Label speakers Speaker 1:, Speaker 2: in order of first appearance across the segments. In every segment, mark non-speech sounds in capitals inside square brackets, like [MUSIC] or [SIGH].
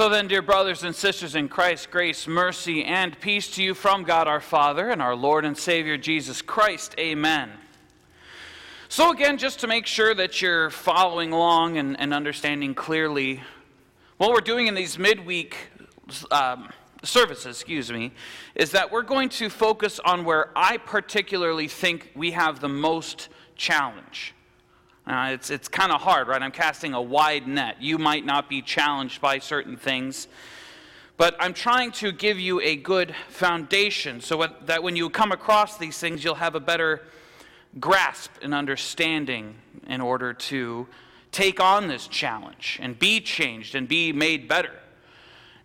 Speaker 1: So then, dear brothers and sisters in Christ, grace, mercy, and peace to you from God our Father and our Lord and Savior Jesus Christ. Amen. So, again, just to make sure that you're following along and, and understanding clearly, what we're doing in these midweek um, services, excuse me, is that we're going to focus on where I particularly think we have the most challenge. Uh, it's it's kind of hard, right? I'm casting a wide net. You might not be challenged by certain things, but I'm trying to give you a good foundation so that when you come across these things, you'll have a better grasp and understanding in order to take on this challenge and be changed and be made better.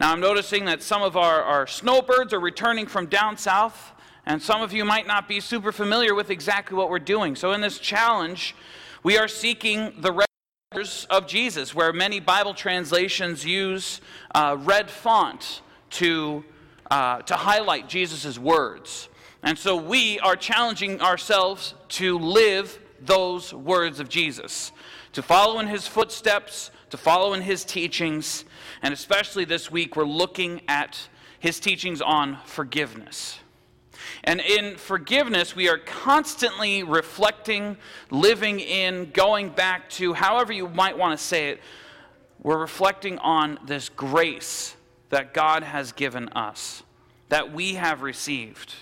Speaker 1: Now, I'm noticing that some of our, our snowbirds are returning from down south, and some of you might not be super familiar with exactly what we're doing. So, in this challenge, we are seeking the letters of Jesus, where many Bible translations use uh, red font to, uh, to highlight Jesus' words. And so we are challenging ourselves to live those words of Jesus, to follow in his footsteps, to follow in his teachings, and especially this week, we're looking at his teachings on forgiveness. And in forgiveness, we are constantly reflecting, living in, going back to, however you might want to say it, we're reflecting on this grace that God has given us, that we have received.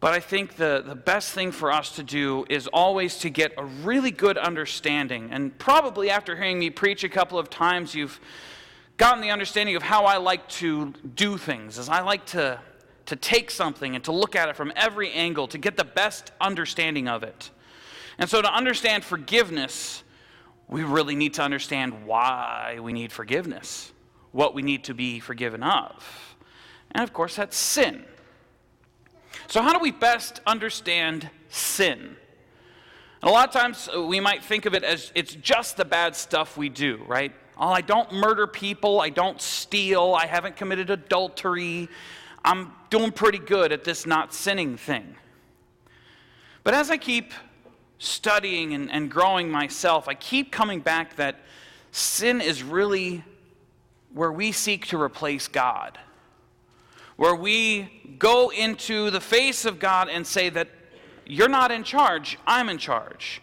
Speaker 1: But I think the, the best thing for us to do is always to get a really good understanding. And probably after hearing me preach a couple of times, you've gotten the understanding of how I like to do things, as I like to to take something and to look at it from every angle to get the best understanding of it. And so, to understand forgiveness, we really need to understand why we need forgiveness, what we need to be forgiven of. And of course, that's sin. So, how do we best understand sin? And a lot of times uh, we might think of it as it's just the bad stuff we do, right? Oh, I don't murder people, I don't steal, I haven't committed adultery, I'm doing pretty good at this not sinning thing. But as I keep studying and, and growing myself, I keep coming back that sin is really where we seek to replace God, where we go into the face of God and say that you're not in charge, I'm in charge.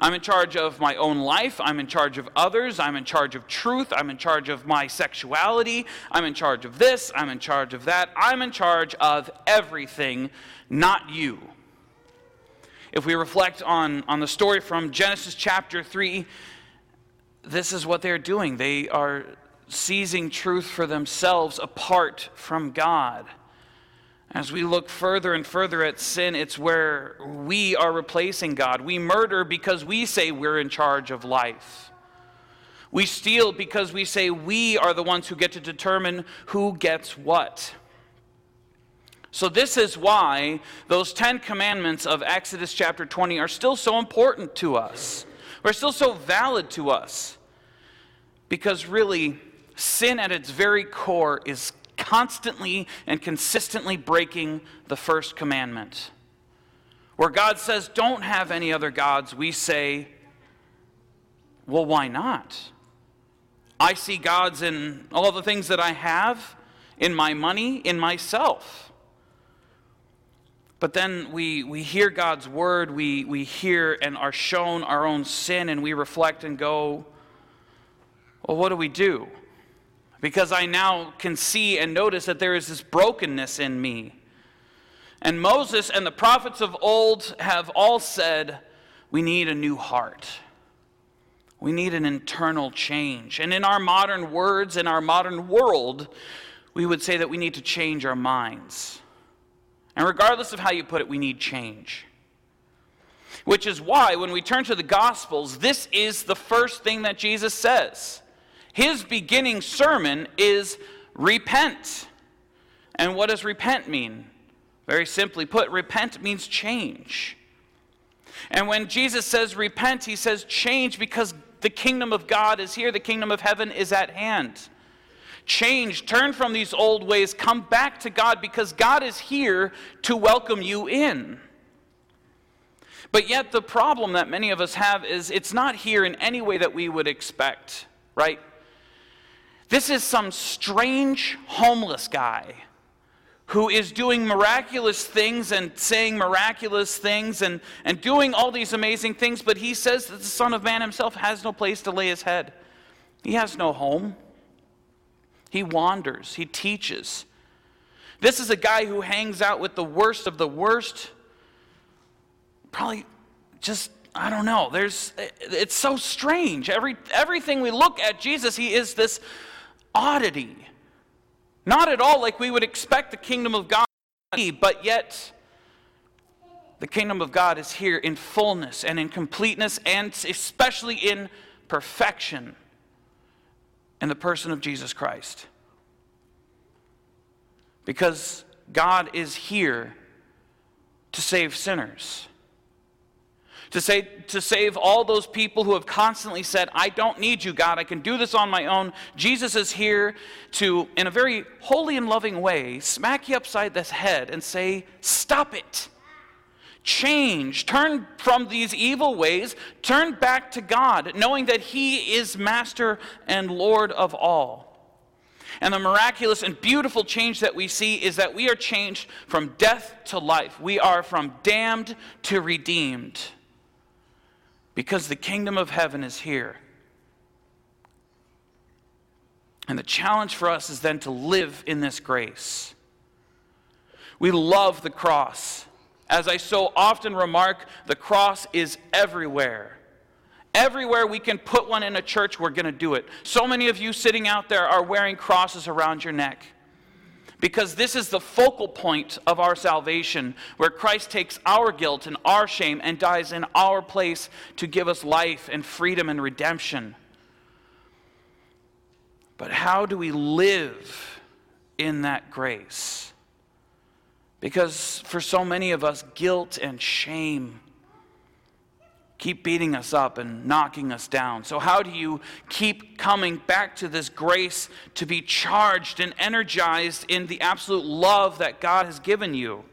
Speaker 1: I'm in charge of my own life. I'm in charge of others. I'm in charge of truth. I'm in charge of my sexuality. I'm in charge of this. I'm in charge of that. I'm in charge of everything, not you. If we reflect on, on the story from Genesis chapter 3, this is what they're doing. They are seizing truth for themselves apart from God. As we look further and further at sin, it's where we are replacing God. We murder because we say we're in charge of life. We steal because we say we are the ones who get to determine who gets what. So, this is why those 10 commandments of Exodus chapter 20 are still so important to us. They're still so valid to us. Because really, sin at its very core is constantly and consistently breaking the first commandment. Where God says, don't have any other gods, we say, well, why not? I see gods in all the things that I have, in my money, in myself. But then we, we hear God's word, we, we hear and are shown our own sin, and we reflect and go, well, what do we do? Because I now can see and notice that there is this brokenness in me. And Moses and the prophets of old have all said, we need a new heart. We need an internal change. And in our modern words, in our modern world, we would say that we need to change our minds. And regardless of how you put it, we need change. Which is why, when we turn to the Gospels, this is the first thing that Jesus says. His beginning sermon is repent. And what does repent mean? Very simply put, repent means change. And when Jesus says repent, he says change because the kingdom of God is here, the kingdom of heaven is at hand. Change, turn from these old ways, come back to God because God is here to welcome you in. But yet, the problem that many of us have is it's not here in any way that we would expect, right? This is some strange homeless guy who is doing miraculous things and saying miraculous things and, and doing all these amazing things, but he says that the Son of Man himself has no place to lay his head. He has no home. He wanders, he teaches. This is a guy who hangs out with the worst of the worst. Probably just, I don't know. There's, it's so strange. Every, everything we look at Jesus, he is this oddity. Not at all like we would expect the kingdom of God to be, but yet the kingdom of God is here in fullness and in completeness and especially in perfection in the person of Jesus Christ. Because God is here to save sinners to, say, to save all those people who have constantly said, I don't need you, God. I can do this on my own. Jesus is here to, in a very holy and loving way, smack you upside the head and say, Stop it. Change. Turn from these evil ways. Turn back to God, knowing that He is Master and Lord of all. And the miraculous and beautiful change that we see is that we are changed from death to life. We are from damned to redeemed because the kingdom of heaven is here. And the challenge for us is then to live in this grace. We love the cross. As I so often remark, the cross is everywhere. Everywhere we can put one in a church, we're going to do it. So many of you sitting out there are wearing crosses around your neck because this is the focal point of our salvation, where Christ takes our guilt and our shame and dies in our place to give us life and freedom and redemption. But how do we live in that grace? Because for so many of us, guilt and shame keep beating us up and knocking us down. So, how do you keep coming back to this grace to be charged and energized in the absolute love that God has given you?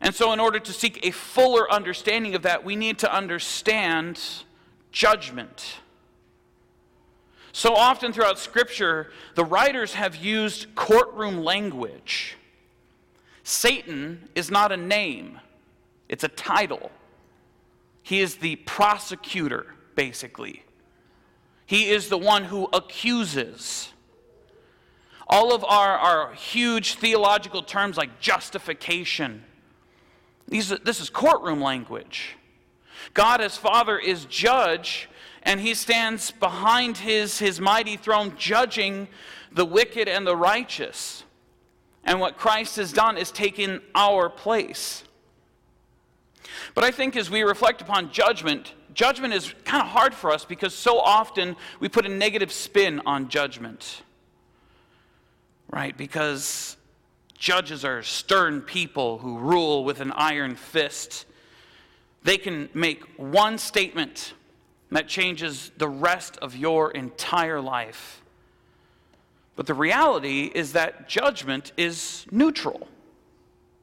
Speaker 1: And so, in order to seek a fuller understanding of that, we need to understand judgment. So often throughout Scripture, the writers have used courtroom language. Satan is not a name, it's a title. He is the prosecutor, basically. He is the one who accuses. All of our, our huge theological terms like justification, these, this is courtroom language. God as Father is judge, and he stands behind his, his mighty throne judging the wicked and the righteous. And what Christ has done is taken our place. But I think as we reflect upon judgment, judgment is kind of hard for us because so often we put a negative spin on judgment. Right? Because judges are stern people who rule with an iron fist. They can make one statement that changes the rest of your entire life. But the reality is that judgment is neutral.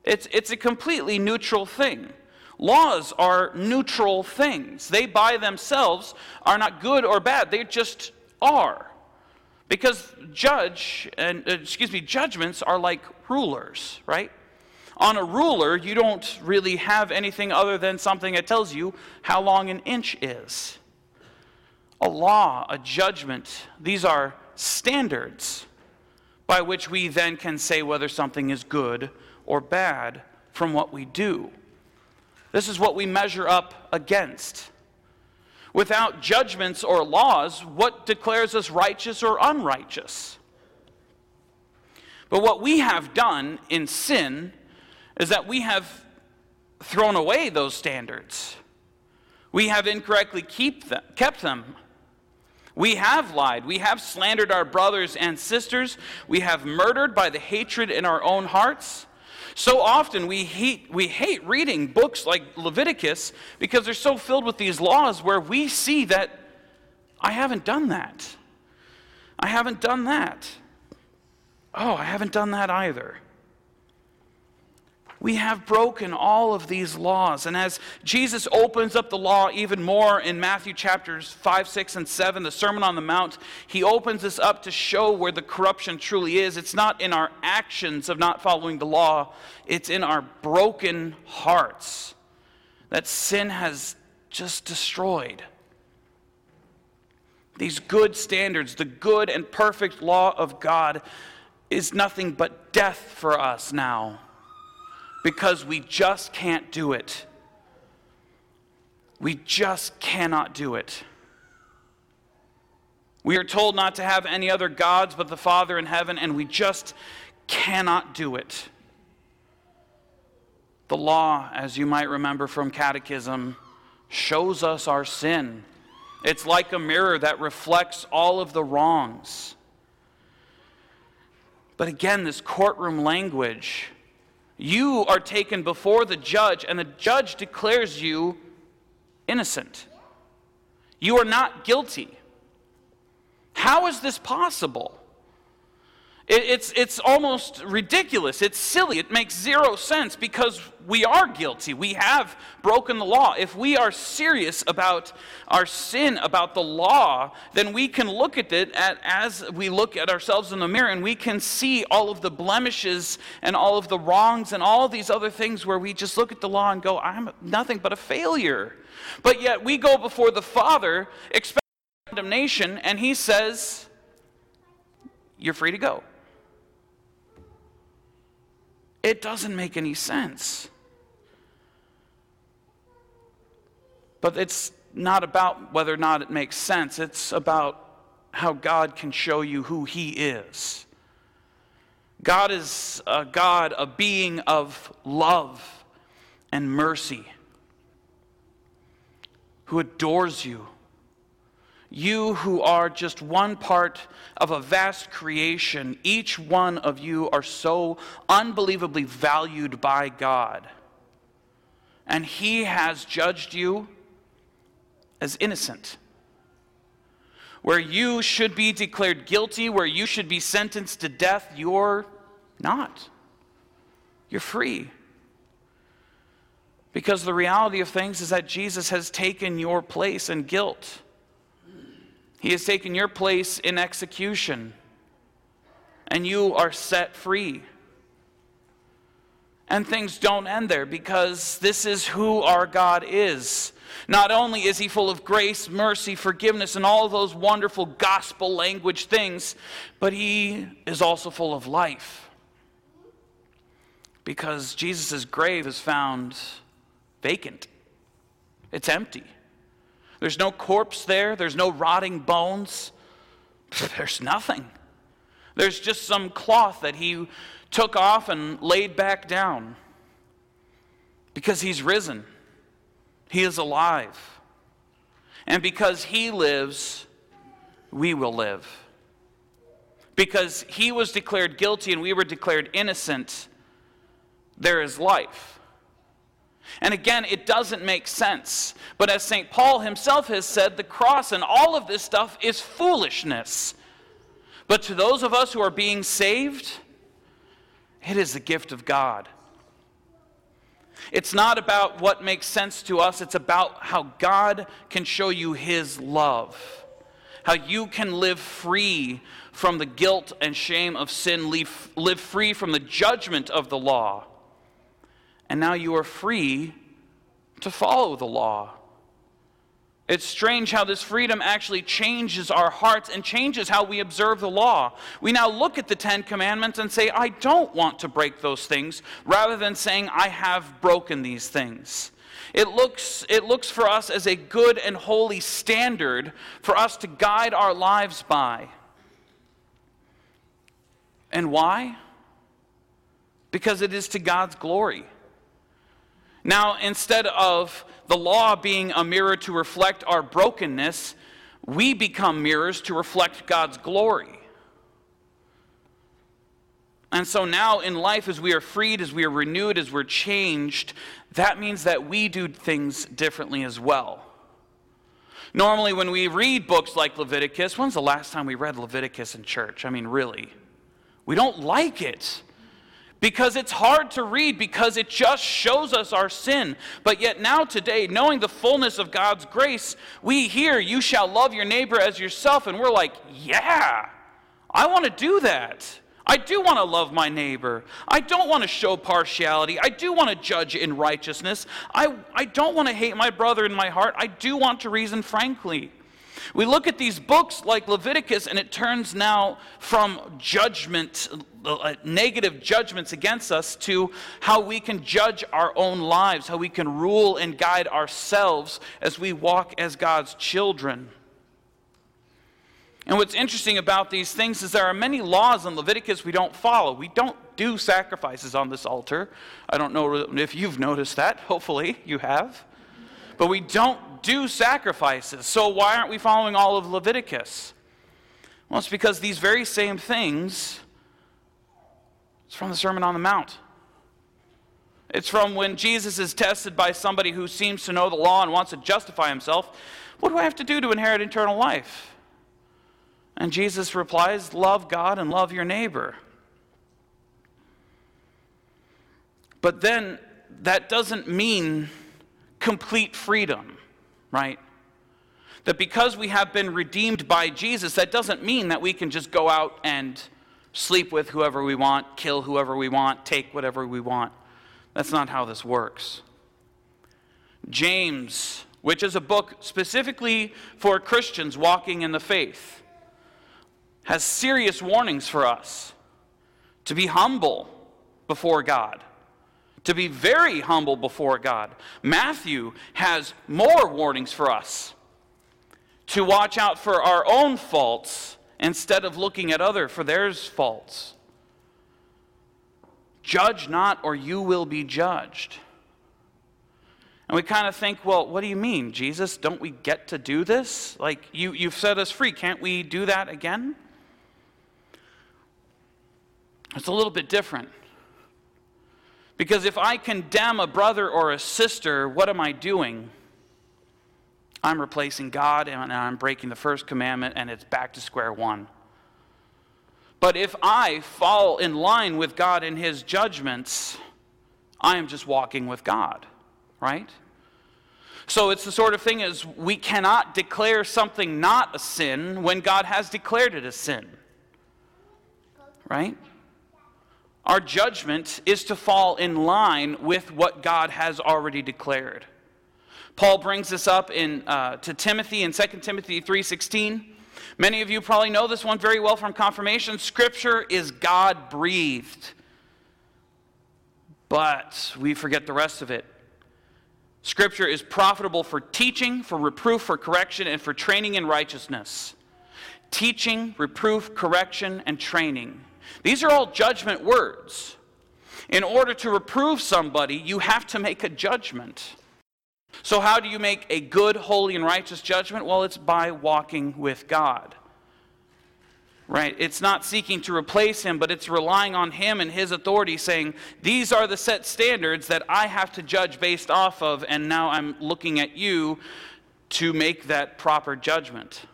Speaker 1: It's, it's a completely neutral thing. Laws are neutral things. They by themselves are not good or bad. They just are. Because judge and uh, excuse me, judgments are like rulers, right? On a ruler, you don't really have anything other than something that tells you how long an inch is. A law, a judgment, these are standards by which we then can say whether something is good or bad from what we do. This is what we measure up against. Without judgments or laws, what declares us righteous or unrighteous? But what we have done in sin is that we have thrown away those standards. We have incorrectly keep them, kept them. We have lied. We have slandered our brothers and sisters. We have murdered by the hatred in our own hearts. So often we hate, we hate reading books like Leviticus because they're so filled with these laws where we see that I haven't done that. I haven't done that. Oh, I haven't done that either. We have broken all of these laws. And as Jesus opens up the law even more in Matthew chapters 5, 6, and 7, the Sermon on the Mount, he opens this up to show where the corruption truly is. It's not in our actions of not following the law, it's in our broken hearts that sin has just destroyed. These good standards, the good and perfect law of God, is nothing but death for us now because we just can't do it. We just cannot do it. We are told not to have any other gods but the Father in heaven, and we just cannot do it. The law, as you might remember from catechism, shows us our sin. It's like a mirror that reflects all of the wrongs. But again, this courtroom language you are taken before the judge, and the judge declares you innocent. You are not guilty. How is this possible? It's, it's almost ridiculous. It's silly. It makes zero sense because we are guilty. We have broken the law. If we are serious about our sin, about the law, then we can look at it at, as we look at ourselves in the mirror and we can see all of the blemishes and all of the wrongs and all these other things where we just look at the law and go, I'm nothing but a failure. But yet we go before the Father expecting condemnation and He says, You're free to go. It doesn't make any sense. But it's not about whether or not it makes sense, it's about how God can show you who He is. God is a God, a being of love and mercy, who adores you you who are just one part of a vast creation, each one of you are so unbelievably valued by God. And He has judged you as innocent. Where you should be declared guilty, where you should be sentenced to death, you're not. You're free. Because the reality of things is that Jesus has taken your place in guilt. He has taken your place in execution, and you are set free. And things don't end there because this is who our God is. Not only is He full of grace, mercy, forgiveness, and all those wonderful gospel language things, but He is also full of life. Because Jesus' grave is found vacant, it's empty. There's no corpse there, there's no rotting bones, [LAUGHS] there's nothing. There's just some cloth that he took off and laid back down because he's risen. He is alive. And because he lives, we will live. Because he was declared guilty and we were declared innocent, there is life. And again, it doesn't make sense. But as St. Paul himself has said, the cross and all of this stuff is foolishness. But to those of us who are being saved, it is the gift of God. It's not about what makes sense to us, it's about how God can show you his love. How you can live free from the guilt and shame of sin, live, free from the judgment of the law and now you are free to follow the law. It's strange how this freedom actually changes our hearts and changes how we observe the law. We now look at the Ten Commandments and say, I don't want to break those things, rather than saying, I have broken these things. It looks, it looks for us as a good and holy standard for us to guide our lives by. And why? Because it is to God's glory. Now, instead of the law being a mirror to reflect our brokenness, we become mirrors to reflect God's glory. And so now in life, as we are freed, as we are renewed, as we're changed, that means that we do things differently as well. Normally, when we read books like Leviticus, when's the last time we read Leviticus in church? I mean, really? We don't like it because it's hard to read, because it just shows us our sin. But yet, now, today, knowing the fullness of God's grace, we hear, You shall love your neighbor as yourself. And we're like, Yeah, I want to do that. I do want to love my neighbor. I don't want to show partiality. I do want to judge in righteousness. I, I don't want to hate my brother in my heart. I do want to reason frankly. We look at these books like Leviticus, and it turns now from judgment, uh, negative judgments against us, to how we can judge our own lives, how we can rule and guide ourselves as we walk as God's children. And what's interesting about these things is there are many laws in Leviticus we don't follow. We don't do sacrifices on this altar. I don't know if you've noticed that. Hopefully, you have. But we don't do sacrifices. So, why aren't we following all of Leviticus? Well, it's because these very same things, it's from the Sermon on the Mount. It's from when Jesus is tested by somebody who seems to know the law and wants to justify himself. What do I have to do to inherit eternal life? And Jesus replies, Love God and love your neighbor. But then that doesn't mean complete freedom, right? That because we have been redeemed by Jesus, that doesn't mean that we can just go out and sleep with whoever we want, kill whoever we want, take whatever we want. That's not how this works. James, which is a book specifically for Christians walking in the faith, has serious warnings for us to be humble before God, to be very humble before God. Matthew has more warnings for us to watch out for our own faults instead of looking at other for theirs faults. Judge not, or you will be judged. And we kind of think, well, what do you mean, Jesus? Don't we get to do this? Like, you, you've set us free. Can't we do that again? It's a little bit different. Because if I condemn a brother or a sister, what am I doing? I'm replacing God and I'm breaking the first commandment, and it's back to square one. But if I fall in line with God in His judgments, I am just walking with God, right? So it's the sort of thing as we cannot declare something not a sin when God has declared it a sin, right? Our judgment is to fall in line with what God has already declared. Paul brings this up in, uh, to Timothy in 2 Timothy 3.16. Many of you probably know this one very well from confirmation. Scripture is God breathed. But we forget the rest of it. Scripture is profitable for teaching, for reproof, for correction, and for training in righteousness. Teaching, reproof, correction, and training. These are all judgment words. In order to reprove somebody, you have to make a judgment. So, how do you make a good, holy, and righteous judgment? Well, it's by walking with God. Right? It's not seeking to replace Him, but it's relying on Him and His authority, saying, These are the set standards that I have to judge based off of, and now I'm looking at you to make that proper judgment.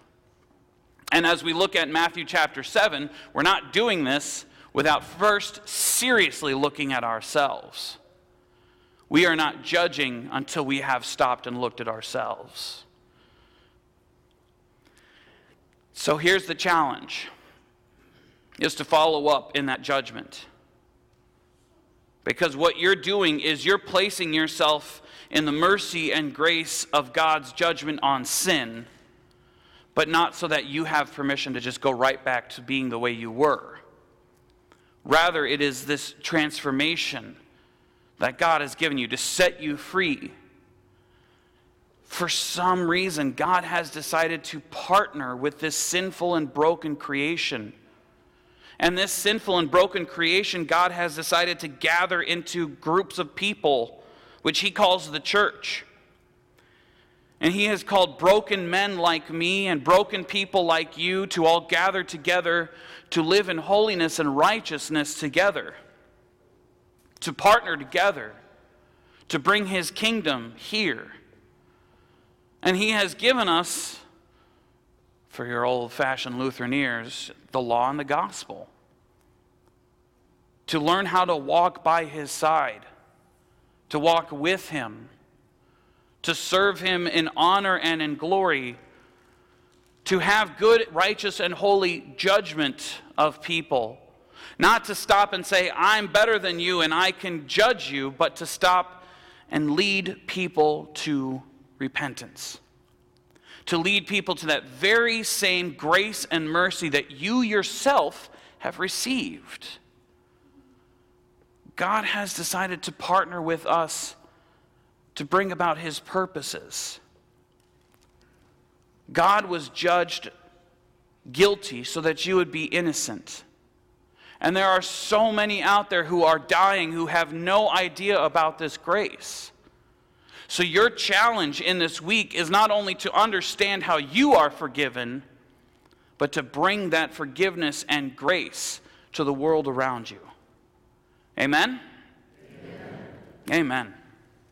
Speaker 1: And as we look at Matthew chapter 7, we're not doing this without first seriously looking at ourselves. We are not judging until we have stopped and looked at ourselves. So here's the challenge is to follow up in that judgment. Because what you're doing is you're placing yourself in the mercy and grace of God's judgment on sin but not so that you have permission to just go right back to being the way you were. Rather, it is this transformation that God has given you to set you free. For some reason, God has decided to partner with this sinful and broken creation. And this sinful and broken creation, God has decided to gather into groups of people, which He calls the church. And he has called broken men like me and broken people like you to all gather together to live in holiness and righteousness together, to partner together, to bring his kingdom here. And he has given us, for your old fashioned Lutheran ears, the law and the gospel to learn how to walk by his side, to walk with him, to serve him in honor and in glory, to have good, righteous, and holy judgment of people. Not to stop and say, I'm better than you and I can judge you, but to stop and lead people to repentance. To lead people to that very same grace and mercy that you yourself have received. God has decided to partner with us to bring about his purposes. God was judged guilty so that you would be innocent. And there are so many out there who are dying who have no idea about this grace. So, your challenge in this week is not only to understand how you are forgiven, but to bring that forgiveness and grace to the world around you. Amen? Amen. Amen.